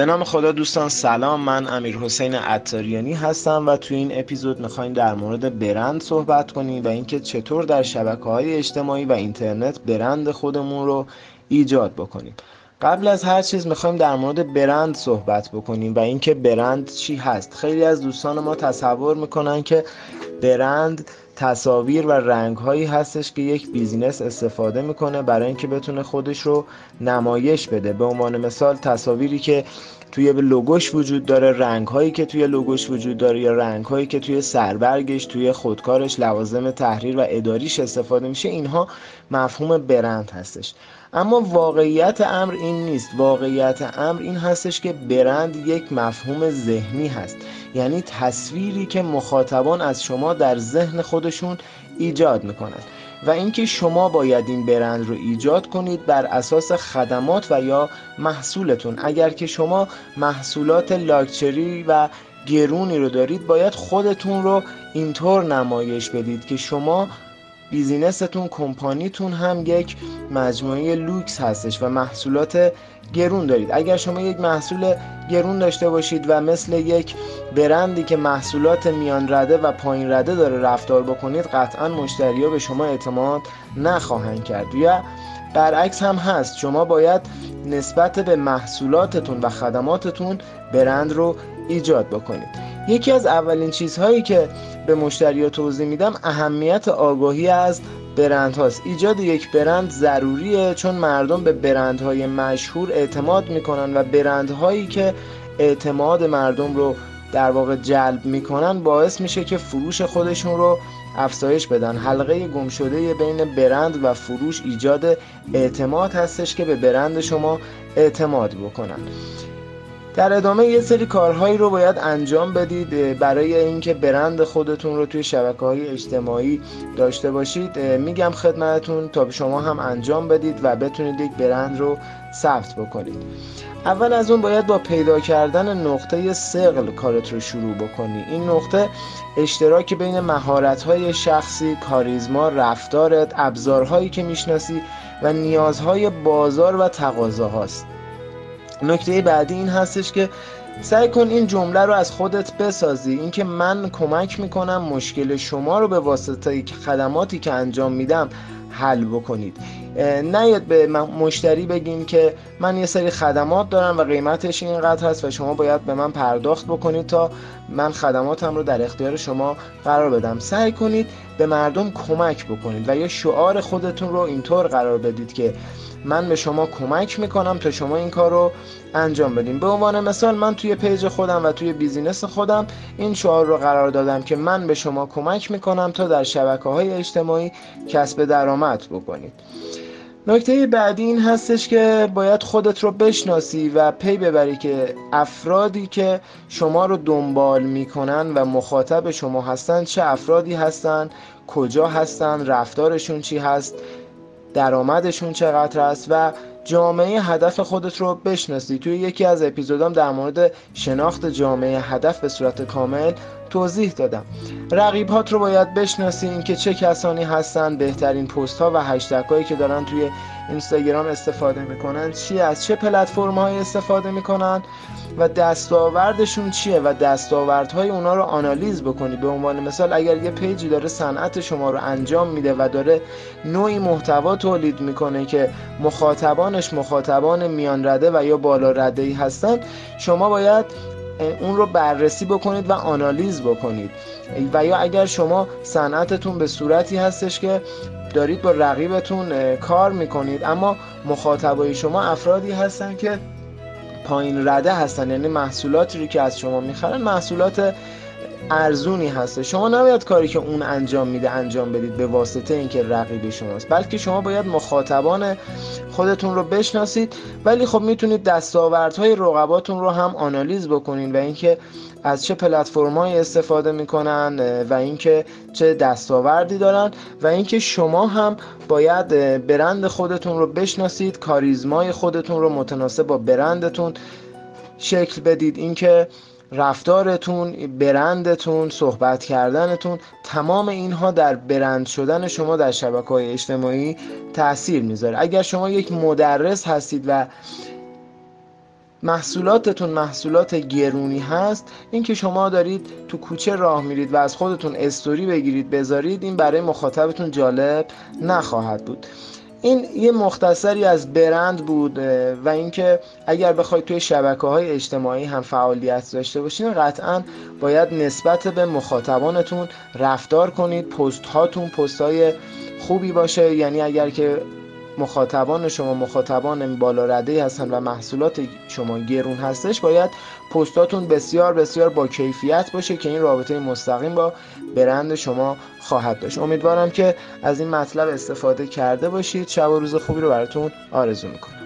به نام خدا دوستان سلام. من امیر حسین عطاریانی هستم و تو این اپیزود می‌خوایم در مورد برند صحبت کنیم و اینکه چطور در شبکه های اجتماعی و اینترنت برند خودمون رو ایجاد بکنیم. قبل از هر چیز می‌خوایم در مورد برند صحبت بکنیم و اینکه برند چی هست. خیلی از دوستان ما تصور می‌کنن که برند تصاویر و رنگ هایی هستش که یک بیزینس استفاده می‌کنه برای اینکه بتونه خودش رو نمایش بده. به عنوان مثال تصاویری که توی لوگوش وجود داره رنگ هایی که توی لوگوش وجود داره یا رنگ هایی که توی سربرگش توی خودکارش لوازم تحریر و اداریش استفاده میشه اینها مفهوم برند هستش. اما واقعیت امر این نیست. واقعیت امر این هستش که برند یک مفهوم ذهنی هست. یعنی تصویری که مخاطبان از شما در ذهن خودشون ایجاد می‌کنند و اینکه شما باید این برند رو ایجاد کنید بر اساس خدمات و یا محصولتون. اگر که شما محصولات لاکچری و گرونی رو دارید باید خودتون رو اینطور نمایش بدید که شما بیزینستون کمپانیتون هم یک مجموعه لوکس هستش و محصولات گرون دارید. اگر شما یک محصول گرون داشته باشید و مثل یک برندی که محصولات میان رده و پایین رده داره رفتار بکنید قطعا مشتری ها به شما اعتماد نخواهند کرد. یا برعکس هم هست. شما باید نسبت به محصولاتتون و خدماتتون برند رو ایجاد بکنید. یکی از اولین چیزهایی که به مشتری توضیح میدم اهمیت آگاهی از برند هاست ایجاد یک برند ضروریه چون مردم به برندهای مشهور اعتماد می‌کنن و برندهایی که اعتماد مردم رو در واقع جلب می‌کنن باعث میشه که فروش خودشون رو افزایش بدن. حلقه گم شده بین برند و فروش ایجاد اعتماد هستش که به برند شما اعتماد بکنن. در ادامه یه سری کارهایی رو باید انجام بدید برای اینکه برند خودتون رو توی شبکه های اجتماعی داشته باشید. میگم خدمتتون تا شما هم انجام بدید و بتونید یک برند رو ثبت بکنید. اول از اون باید با پیدا کردن نقطه سقل کارت رو شروع بکنی. این نقطه اشتراک بین مهارت شخصی، کاریزما، رفتارت، ابزارهایی که می‌شناسی و نیازهای بازار و تقاضاهاست. نکته بعدی این هستش که سعی کن این جمله رو از خودت بسازی. اینکه من کمک می‌کنم مشکل شما رو به واسطه خدماتی که انجام میدم حل بکنید. نیاد به مشتری بگین که من یه سری خدمات دارم و قیمتش اینقدر هست و شما باید به من پرداخت بکنید تا من خدماتم رو در اختیار شما قرار بدم. سعی کنید به مردم کمک بکنید و یا شعار خودتون رو اینطور قرار بدید که من به شما کمک می‌کنم تا شما این کار رو انجام بدیم به عنوان مثال من توی page خودم و توی business خودم این شعار رو قرار دادم که من به شما کمک می‌کنم تا در شبکه های اجتماعی کسب درآمد بکنید. نکته بعدی این هستش که باید خودت رو بشناسی و پی ببری که افرادی که شما رو دنبال می‌کنن و مخاطب شما هستن چه افرادی هستن کجا هستن رفتارشون چی هست درآمدشون چقدر است و جامعه هدف خودت رو بشناسی. توی یکی از اپیزودام در مورد شناخت جامعه هدف به صورت کامل توضیح دادم. رقیب هات رو باید بشناسی اینکه چه کسانی هستن بهترین پست ها و هشتگ هایی که دارن توی اینستاگرام استفاده می‌کنن چی از چه پلتفرم های استفاده می‌کنن؟ و دستاوردشون چیه؟ و دستاوردهای اونا رو آنالیز بکنی. به عنوان مثال اگر یه پیجی داره صنعت شما رو انجام میده و داره نوعی محتوا تولید می‌کنه که مخاطبانش مخاطبان میان رده و یا بالا رده ای هستن شما باید اون رو بررسی بکنید و آنالیز بکنید. و یا اگر شما صنعتتون به صورتی هستش که دارید با رقیبتون کار می‌کنید اما مخاطبای شما افرادی هستن که پایین رده هستن یعنی محصولاتی رو که از شما می‌خرن محصولات ارزونی هسته شما نباید کاری که اون انجام میده انجام بدید به واسطه اینکه رقیب شماست. بلکه شما باید مخاطبان خودتون رو بشناسید. ولی خب می‌تونید دستاوردهای رقباتون رو هم آنالیز بکنید و اینکه از چه پلتفرمایی استفاده می‌کنن و اینکه چه دستاوردی دارن و اینکه شما هم باید برند خودتون رو بشناسید کاریزمای خودتون رو متناسب با برندتون شکل بدید. اینکه رفتارتون برندتون صحبت کردنتون تمام اینها در برند شدن شما در شبکه های اجتماعی تاثیر می‌ذاره. اگر شما یک مدرس هستید و محصولاتتون محصولات گرونی هست اینکه شما دارید تو کوچه راه میرید و از خودتون استوری بگیرید بذارید این برای مخاطبتون جالب نخواهد بود. این یه مختصری از برند بود و اینکه اگر بخواید توی شبکه های اجتماعی هم فعالیت داشته باشین قطعا باید نسبت به مخاطبانتون رفتار کنید پست هاتون پست های خوبی باشه. یعنی اگر که مخاطبان شما مخاطبان بالا رده هستن و محصولات شما گرون هستش باید پستاتون بسیار بسیار با کیفیت باشه که این رابطه مستقیم با برند شما خواهد داشت. امیدوارم که از این مطلب استفاده کرده باشید. شب و روز خوبی رو براتون آرزو می‌کنم.